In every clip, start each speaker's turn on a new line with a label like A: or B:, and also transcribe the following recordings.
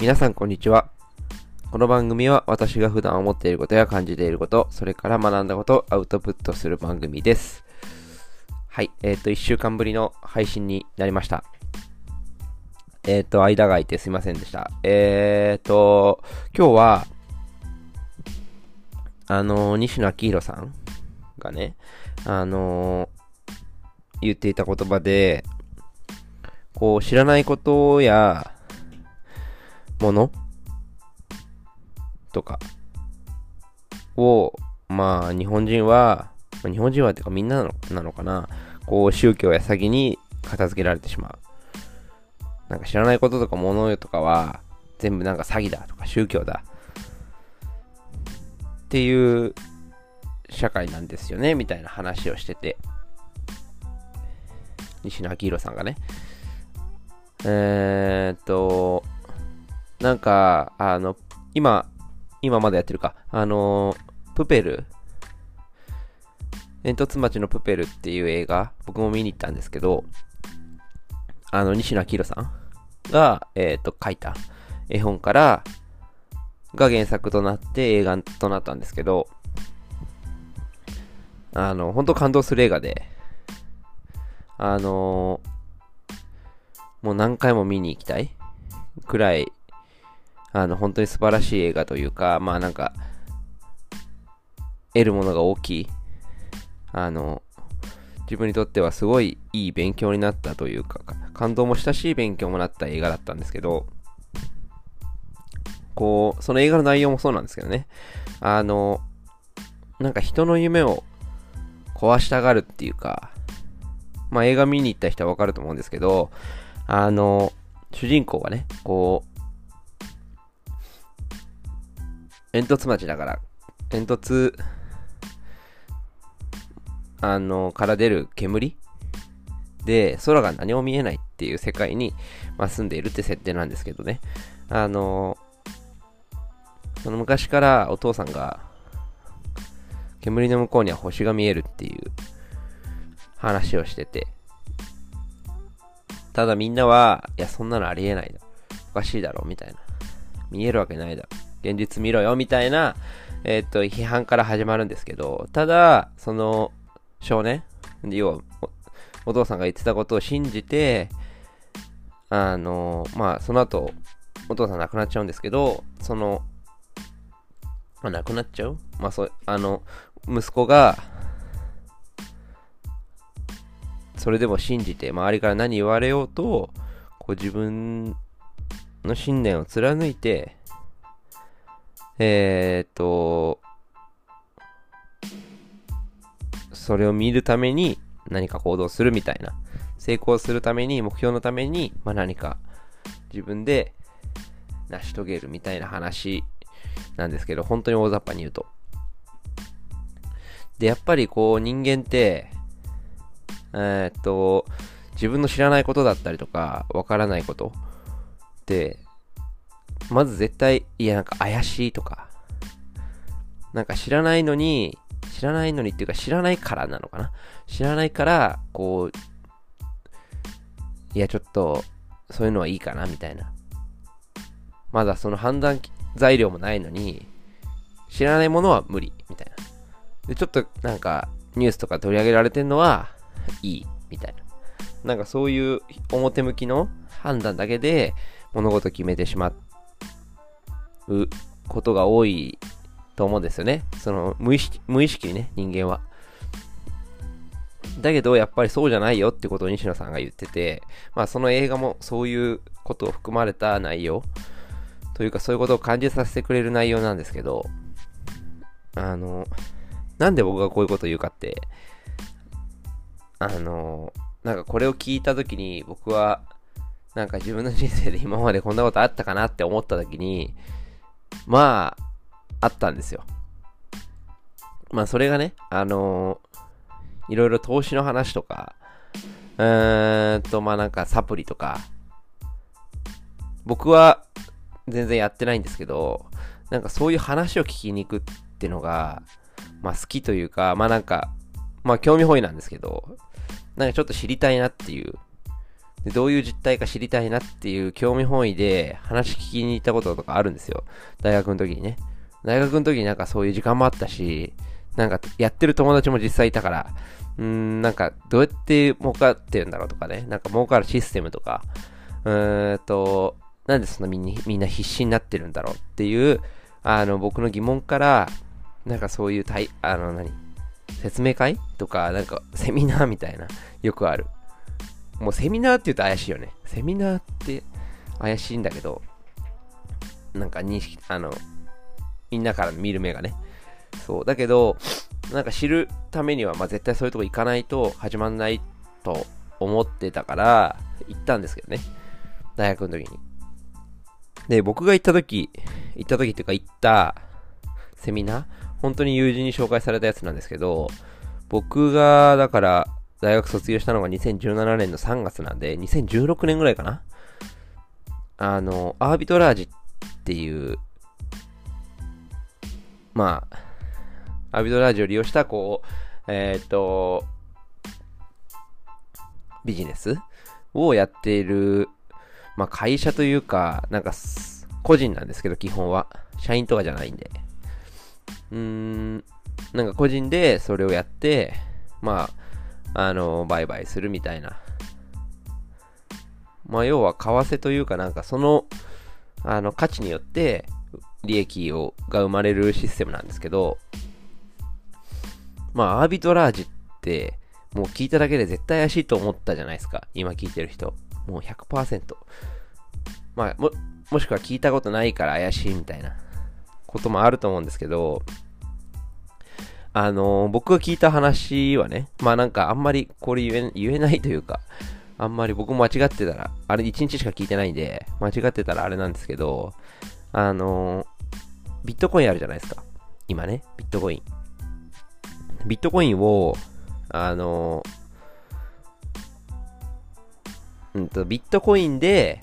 A: 皆さんこんにちは。この番組は私が普段思っていることや感じていること、それから学んだことをアウトプットする番組です。はい、えっ、と、1週間ぶりの配信になりました。えっ、と、間が空いてすいませんでした。えっ、と、今日は、あの、西野昭弘さんがね、あの、言っていた言葉で、こう、知らないことや、ものとかを、まあ、日本人は、日本人はっていうかみんななのかな、こう、宗教や詐欺に片付けられてしまう。なんか知らないこととか物とかは、全部なんか詐欺だとか宗教だ。っていう社会なんですよね、みたいな話をしてて。西野昭弘さんがね。えーっと、なんか、あの、今、今までやってるか、あの、プペル、煙突町のプペルっていう映画、僕も見に行ったんですけど、あの、西野昭弘さんが、えっ、と、書いた絵本から、が原作となって映画となったんですけど、あの、本当感動する映画で、あのもう何回も見に行きたいくらい、あの、本当に素晴らしい映画というか、まあなんか、得るものが大きい。あの、自分にとってはすごいいい勉強になったというか、感動も親したし、勉強もなった映画だったんですけど、こう、その映画の内容もそうなんですけどね、あの、なんか人の夢を壊したがるっていうか、まあ映画見に行った人はわかると思うんですけど、あの、主人公がね、こう、煙突町だから、煙突、あの、から出る煙？で、空が何も見えないっていう世界に、まあ、住んでいるって設定なんですけどね。あの、その昔からお父さんが、煙の向こうには星が見えるっていう話をしてて、ただみんなは、いや、そんなのありえないだ。おかしいだろ、みたいな。見えるわけないだろ。現実見ろよ、みたいな、えーっと、批判から始まるんですけど、ただ、その、少年、要はお、お父さんが言ってたことを信じて、あの、まあ、その後、お父さん亡くなっちゃうんですけど、その、まあ、亡くなっちゃうまあ、そう、あの、息子が、それでも信じて、周りから何言われようと、こう自分の信念を貫いて、えー、っと、それを見るために何か行動するみたいな。成功するために、目標のために、まあ、何か自分で成し遂げるみたいな話なんですけど、本当に大雑把に言うと。で、やっぱりこう人間って、えーっと、自分の知らないことだったりとか、わからないことって、まず絶対、いや、なんか怪しいとか、なんか知らないのに、知らないのにっていうか知らないからなのかな。知らないから、こう、いや、ちょっと、そういうのはいいかな、みたいな。まだその判断材料もないのに、知らないものは無理、みたいな。で、ちょっとなんか、ニュースとか取り上げられてんのは、いい、みたいな。なんかそういう表向きの判断だけで物事決めてしまうことが多いと思うんですよね。その無意識、無意識にね、人間は。だけど、やっぱりそうじゃないよってことを西野さんが言ってて、まあその映画もそういうことを含まれた内容というかそういうことを感じさせてくれる内容なんですけど、あの、なんで僕がこういうことを言うかって、あの、なんかこれを聞いたときに僕は、なんか自分の人生で今までこんなことあったかなって思ったときに、まあ、あったんですよ。まあそれがね、あのいろいろ投資の話とか、うーんと、まあなんかサプリとか、僕は全然やってないんですけど、なんかそういう話を聞きに行くってのが、まあ好きというか、まあなんか、まあ興味本位なんですけど、なんかちょっと知りたいなっていうでどういう実態か知りたいなっていう興味本位で話聞きに行ったこととかあるんですよ。大学の時にね。大学の時になんかそういう時間もあったし、なんかやってる友達も実際いたから、うーん、なんかどうやって儲かってるんだろうとかね。なんか儲かるシステムとか、うーんと、なんでそんなみんなみんな必死になってるんだろうっていう、あの、僕の疑問から、なんかそういうい、あの何、説明会とか、なんかセミナーみたいな、よくある。もうセミナーって言うと怪しいよね。セミナーって怪しいんだけど、なんか認識、あの、みんなから見る目がね。そう。だけど、なんか知るためには、まあ、絶対そういうとこ行かないと始まんないと思ってたから、行ったんですけどね。大学の時に。で、僕が行った時、行った時っていうか行ったセミナー？本当に友人に紹介されたやつなんですけど、僕が、だから、大学卒業したのが2017年の3月なんで、2016年ぐらいかな？あの、アービトラージっていう、まあ、アービトラージを利用した、こう、えっ、ー、と、ビジネスをやっている、まあ会社というか、なんか、個人なんですけど、基本は。社員とかじゃないんで。うーん、なんか個人でそれをやって、まあ、あの、売買するみたいな。まあ、要は、為替というかなんかその、あの、価値によって利益を、が生まれるシステムなんですけど、まあ、アービトラージって、もう聞いただけで絶対怪しいと思ったじゃないですか。今聞いてる人。もう100%。まあ、も、もしくは聞いたことないから怪しいみたいなこともあると思うんですけど、あの、僕が聞いた話はね、まあなんかあんまりこれ言え言えないというか、あんまり僕も間違ってたら、あれ1日しか聞いてないんで、間違ってたらあれなんですけど、あの、ビットコインあるじゃないですか。今ね、ビットコイン。ビットコインを、あの、うんと、ビットコインで、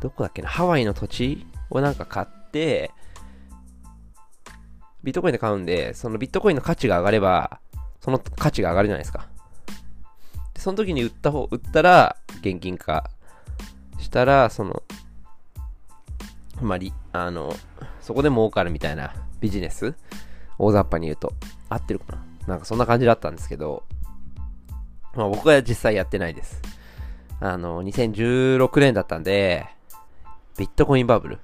A: どこだっけな、ハワイの土地をなんか買って、ビットコインで買うんで、そのビットコインの価値が上がれば、その価値が上がるじゃないですか。でその時に売った方、売ったら、現金化したら、その、まり、あの、そこで儲かるみたいなビジネス大雑把に言うと。合ってるかななんかそんな感じだったんですけど、まあ僕は実際やってないです。あの、2016年だったんで、ビットコインバブル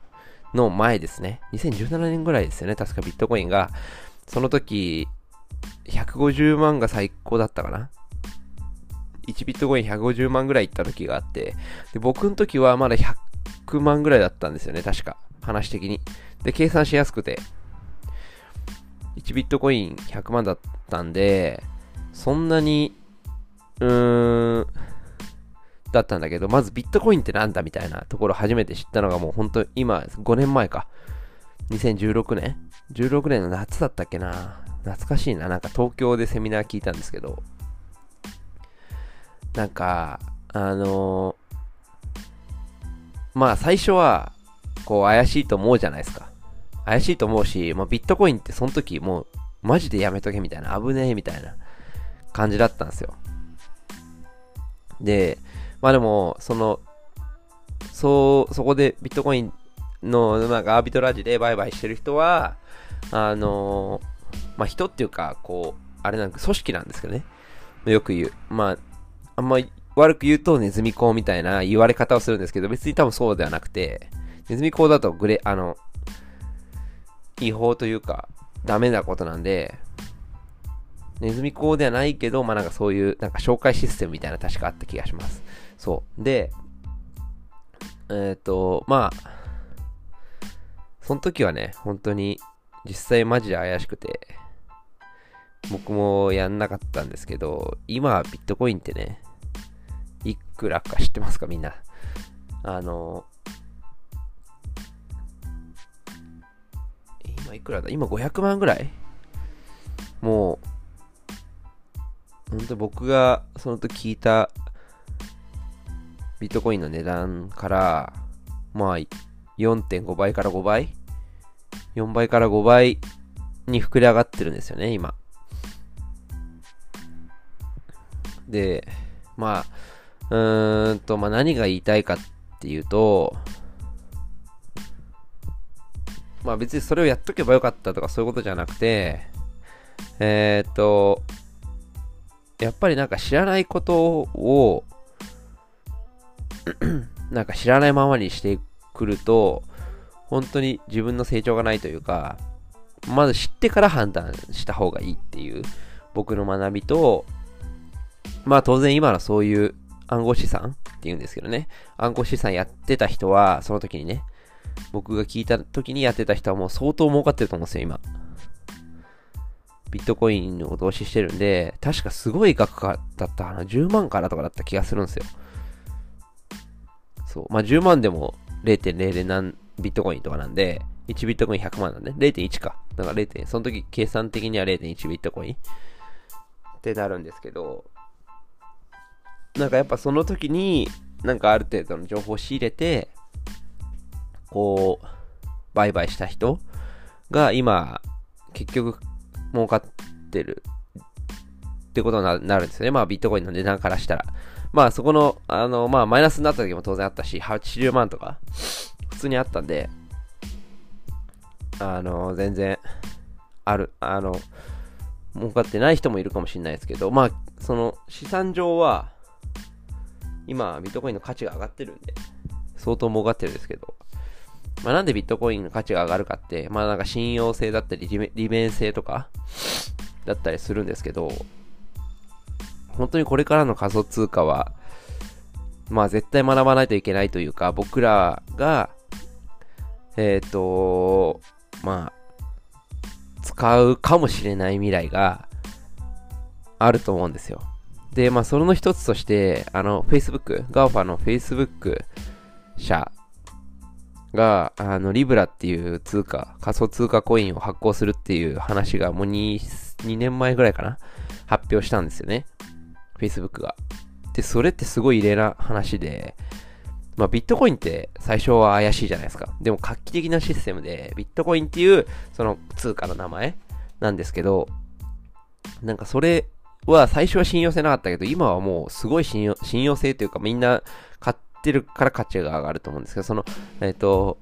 A: の前ですね。2017年ぐらいですよね。確かビットコインが、その時、150万が最高だったかな。1ビットコイン150万ぐらいいった時があって、で、僕の時はまだ100万ぐらいだったんですよね。確か。話的に。で、計算しやすくて。1ビットコイン100万だったんで、そんなに、うーん、だったんだけど、まずビットコインってなんだみたいなところ初めて知ったのがもう本当今5年前か。2016年 ?16 年の夏だったっけな懐かしいな。なんか東京でセミナー聞いたんですけど、なんか、あのー、まあ最初は、こう怪しいと思うじゃないですか。怪しいと思うし、まあ、ビットコインってその時もうマジでやめとけみたいな、危ねえみたいな感じだったんですよ。で、まあでも、その、そう、そこでビットコインの、なんかアービトラージで売買してる人は、あのまあ人っていうか、こう、あれなんか組織なんですけどね。よく言う。まあ、あんまり悪く言うとネズミ講みたいな言われ方をするんですけど、別に多分そうではなくて、ネズミ講だとグレ、あの、違法というか、ダメなことなんで、ネズミ講ではないけど、まあなんかそういう、なんか紹介システムみたいな確かあった気がします。そう。で、えっ、ー、と、まあ、その時はね、本当に実際マジで怪しくて、僕もやんなかったんですけど、今ビットコインってね、いくらか知ってますかみんな。あの、今いくらだ？今500万ぐらい？もう、本当僕がその時聞いたビットコインの値段から、まあ、4.5倍から5倍 ?4 倍から5倍に膨れ上がってるんですよね、今。で、まあ、うーんと、まあ、何が言いたいかっていうと、まあ別にそれをやっとけばよかったとかそういうことじゃなくて、えー、っと、やっぱりなんか知らないことを、なんか知らないままにしてくると、本当に自分の成長がないというか、まず知ってから判断した方がいいっていう僕の学びと、まあ当然今のそういう暗号資産っていうんですけどね、暗号資産やってた人は、その時にね、僕が聞いた時にやってた人はもう相当儲かってると思うんですよ、今。ビットコインを投資してるんで、確かすごい額だったかな。10万からとかだった気がするんですよ。そう。まあ、10万でも0.00何ビットコインとかなんで、1ビットコイン100万なんで、0.1か。だから 0. その時計算的には0.1ビットコインってなるんですけど、なんかやっぱその時に、なんかある程度の情報を仕入れて、こう、売買した人が今、結局、儲かってるってことになるんですよね。まあ、ビットコインの値段からしたら。まあ、そこの、あの、まあ、マイナスになった時も当然あったし、80万とか、普通にあったんで、あの、全然、ある、あの、儲かってない人もいるかもしれないですけど、まあ、その、資産上は、今、ビットコインの価値が上がってるんで、相当儲かってるんですけど、まあ、なんでビットコインの価値が上がるかって、まあなんか信用性だったり利便性とかだったりするんですけど、本当にこれからの仮想通貨は、まあ絶対学ばないといけないというか、僕らが、えっ、ー、と、まあ、使うかもしれない未来があると思うんですよ。で、まあその一つとして、あの、Facebook、GAFA の Facebook 社が、あの、リブラっていう通貨、仮想通貨コインを発行するっていう話がもう 2, 2年前ぐらいかな発表したんですよね。Facebook が。で、それってすごい異例な話で、まあ、ビットコインって最初は怪しいじゃないですか。でも画期的なシステムで、ビットコインっていうその通貨の名前なんですけど、なんかそれは最初は信用性なかったけど、今はもうすごい信用信用性というかみんな買ってるから価値が上がると思うんですけど、その、えっ、ー、と、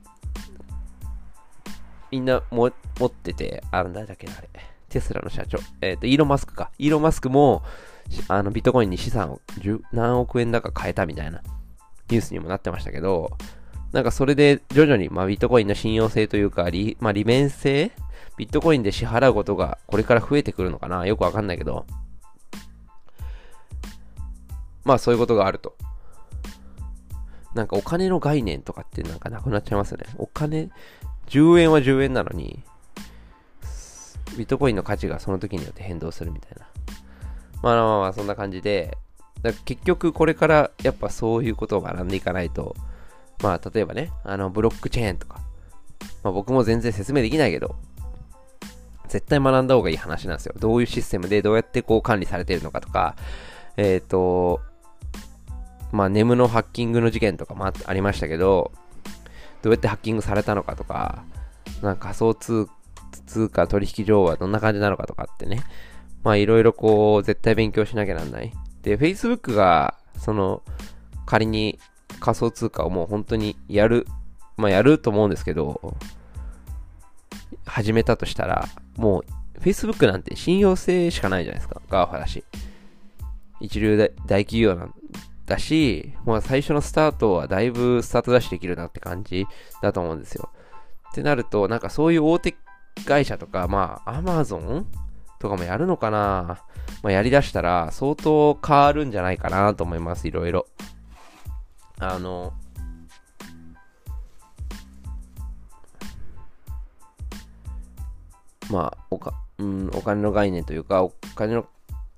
A: みんなも持ってて、あの、誰だっけな、あれ。テスラの社長。えっ、ー、と、イーロンマスクか。イーロンマスクも、あの、ビットコインに資産を何億円だか変えたみたいなニュースにもなってましたけど、なんかそれで徐々に、まあ、ビットコインの信用性というか、利まあ、利便性ビットコインで支払うことがこれから増えてくるのかなよくわかんないけど、まあそういうことがあると。なんかお金の概念とかってなんかなくなっちゃいますよね。お金、10円は10円なのに、ビットコインの価値がその時によって変動するみたいな。まあまあまあ、そんな感じで、だ結局これからやっぱそういうことを学んでいかないと、まあ例えばね、あのブロックチェーンとか、まあ僕も全然説明できないけど、絶対学んだ方がいい話なんですよ。どういうシステムでどうやってこう管理されてるのかとか、えっ、ー、と、まあ、ネムのハッキングの事件とかもありましたけど、どうやってハッキングされたのかとか、なんか仮想通貨取引所はどんな感じなのかとかってね、まあいろいろこう、絶対勉強しなきゃなんない。で、Facebook が、その、仮に仮想通貨をもう本当にやる、まあやると思うんですけど、始めたとしたら、もう Facebook なんて信用性しかないじゃないですか。 GAFA だし。一流大企業なんだし、まあ最初のスタートはだいぶスタートダッシュできるなって感じだと思うんですよ。ってなると、なんかそういう大手会社とか、まあ Amazon とかもやるのかな。まあやりだしたら相当変わるんじゃないかなと思います、いろいろ。あの、まあ、おか、うん、お金の概念というか、お金の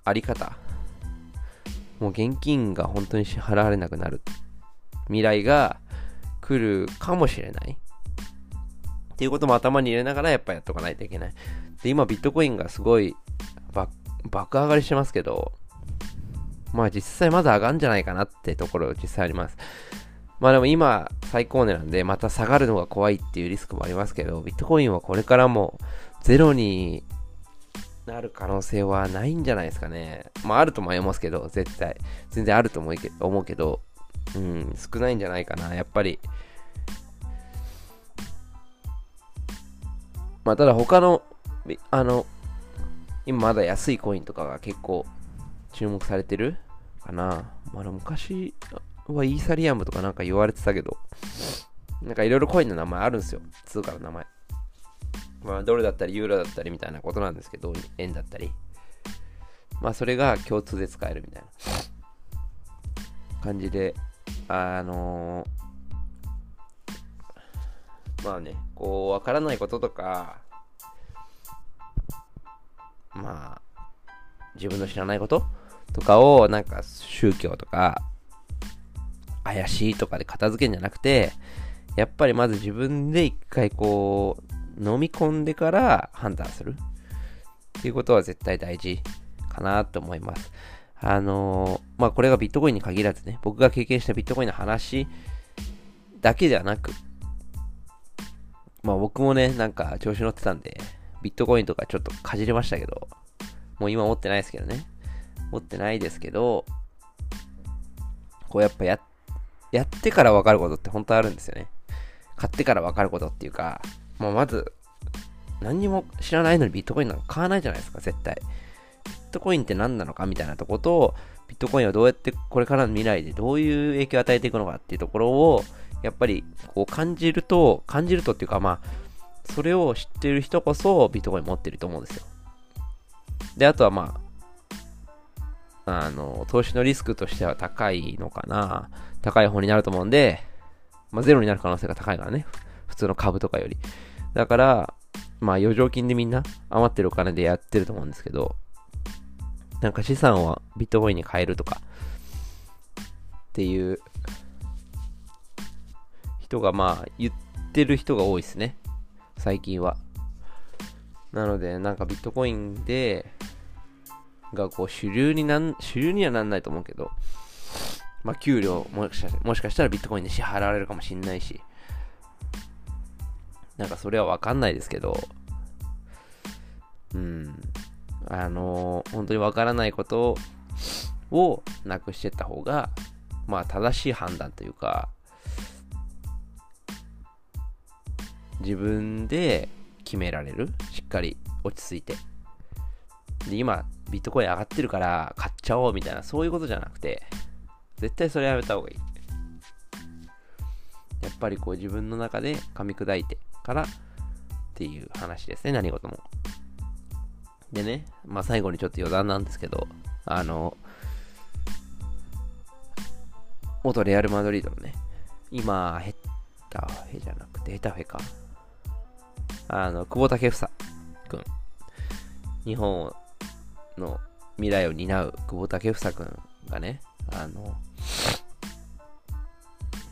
A: あり方。もう現金が本当に支払われなくなる。未来が来るかもしれない。っていうことも頭に入れながらやっぱやっとかないといけない。で、今ビットコインがすごい爆上がりしてますけど、まあ実際まだ上がるんじゃないかなってところ実際あります。まあでも今最高値なんでまた下がるのが怖いっていうリスクもありますけど、ビットコインはこれからもゼロになる可能性はないんじゃないですかね。まあ、あると思いますけど、絶対。全然あると思うけ思うけど、うん、少ないんじゃないかな。やっぱり。まあ、ただ他の、あの、今まだ安いコインとかが結構注目されてるかな。まだ昔はイーサリアムとかなんか言われてたけど、なんかいろいろコインの名前あるんですよ。通貨の名前。まあ、ドルだったり、ユーロだったりみたいなことなんですけど、円だったり。まあ、それが共通で使えるみたいな感じで、あのー、まあね、こう、わからないこととか、まあ、自分の知らないこととかを、なんか宗教とか、怪しいとかで片付けんじゃなくて、やっぱりまず自分で一回こう、飲み込んでから判断するっていうことは絶対大事かなと思います。あのー、まあ、これがビットコインに限らずね、僕が経験したビットコインの話だけではなく、まあ僕もね、なんか調子乗ってたんで、ビットコインとかちょっとかじりましたけど、もう今持ってないですけどね。持ってないですけど、こうやっぱや、やってから分かることって本当あるんですよね。買ってから分かることっていうか、まあ、まず、何にも知らないのにビットコインなんか買わないじゃないですか、絶対。ビットコインって何なのかみたいなとこと、ビットコインはどうやってこれからの未来でどういう影響を与えていくのかっていうところを、やっぱりこう感じると、感じるとっていうかまあ、それを知ってる人こそビットコイン持ってると思うんですよ。で、あとはまあ、あの、投資のリスクとしては高いのかな。高い方になると思うんで、まあゼロになる可能性が高いからね。普通の株とかより。だから、まあ余剰金でみんな余ってるお金でやってると思うんですけど、なんか資産はビットコインに変えるとか、っていう人がまあ言ってる人が多いですね。最近は。なので、なんかビットコインで、がこう主流になん、主流にはなんないと思うけど、まあ給料もしもしかしたらビットコインで支払われるかもしんないし、なんかそれはわかんないですけど、うん。あのー、本当にわからないことをなくしてった方が、まあ正しい判断というか、自分で決められる？しっかり落ち着いて。で、今、ビットコイン上がってるから買っちゃおうみたいな、そういうことじゃなくて、絶対それやめた方がいい。やっぱりこう自分の中で噛み砕いて、からっていう話ですね、何事も。でね、まあ最後にちょっと余談なんですけど、あの、元レアル・マドリードのね、今、ヘッタフェじゃなくて、ヘタフェか。あの、久保建英君。日本の未来を担う久保建英君がね、あの、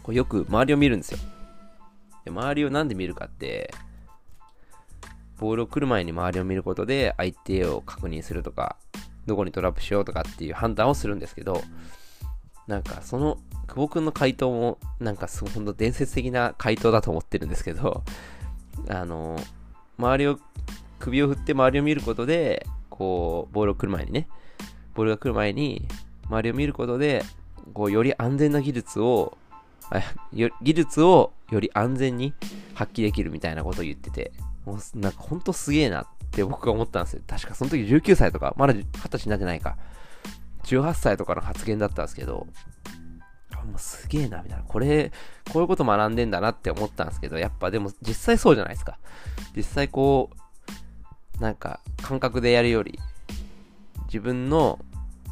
A: こうよく周りを見るんですよ。で周りをなんで見るかって、ボールを来る前に周りを見ることで相手を確認するとか、どこにトラップしようとかっていう判断をするんですけど、なんかその久保君の回答もなんかすごいほんと伝説的な回答だと思ってるんですけど、あの、周りを、首を振って周りを見ることで、こう、ボールを来る前にね、ボールが来る前に、周りを見ることで、こう、より安全な技術を技術をより安全に発揮できるみたいなことを言ってて、もうなんかほんとすげえなって僕は思ったんですよ。確かその時19歳とか、まだ20歳になってないか。18歳とかの発言だったんですけど、もすげえな、みたいな。これ、こういうこと学んでんだなって思ったんですけど、やっぱでも実際そうじゃないですか。実際こう、なんか感覚でやるより、自分の、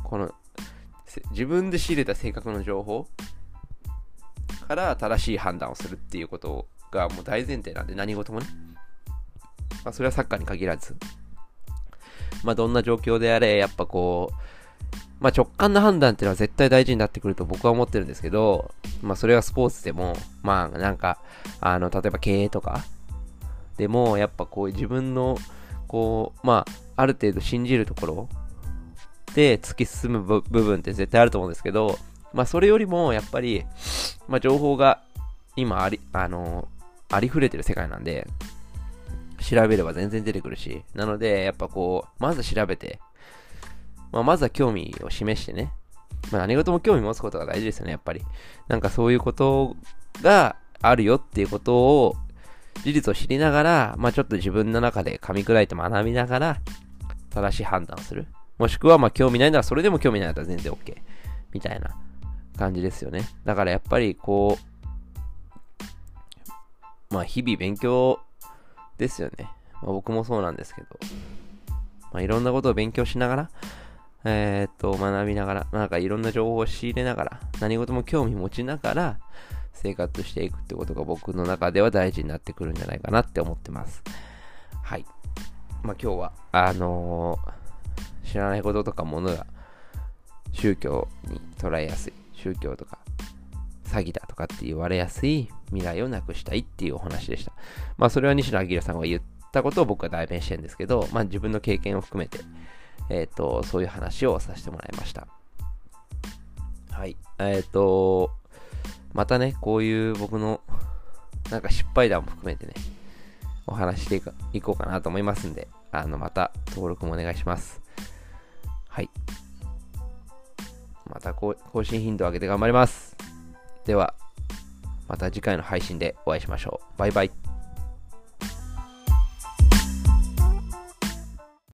A: この、自分で仕入れた性格の情報から正しい判断をするっていうことがもう大前提なんで、何事もね。まあ、それはサッカーに限らず。まあ、どんな状況であれ、やっぱこう、まあ、直感の判断っていうのは絶対大事になってくると僕は思ってるんですけど、まあ、それはスポーツでも、まあ、なんか、あの、例えば経営とか、でも、やっぱこう、自分の、こう、まあ、ある程度信じるところで突き進む部分って絶対あると思うんですけど、まあ、それよりも、やっぱり、まあ、情報が今あり、あのありふれてる世界なんで、調べれば全然出てくるし、なので、やっぱこう、まず調べて、まあ、まずは興味を示してね、まあ、何事も興味持つことが大事ですよね、やっぱり。なんかそういうことがあるよっていうことを、事実を知りながら、まあちょっと自分の中で噛み砕いて学びながら、正しい判断をする。もしくは、まあ興味ないならそれでも興味ないんだったら全然 OK。みたいな感じですよね。だからやっぱりこう、まあ日々勉強ですよね。まあ、僕もそうなんですけど、まあいろんなことを勉強しながら、えー、っと、学びながら、なんかいろんな情報を仕入れながら、何事も興味持ちながら、生活していくってことが僕の中では大事になってくるんじゃないかなって思ってます。はい。まあ今日は、あのー、知らないこととかものが宗教に捉えやすい、宗教とか詐欺だとかって言われやすい未来をなくしたいっていうお話でした。まあそれは西野明さんが言ったことを僕は代弁してるんですけど、まあ自分の経験を含めて、えっ、ー、と、そういう話をさせてもらいました。はい。えっ、ー、と、またね、こういう僕の、なんか失敗談も含めてね、お話していこうかなと思いますんで、あの、また登録もお願いします。はい。また更新頻度を上げて頑張ります。では、また次回の配信でお会いしましょう。バイバイ。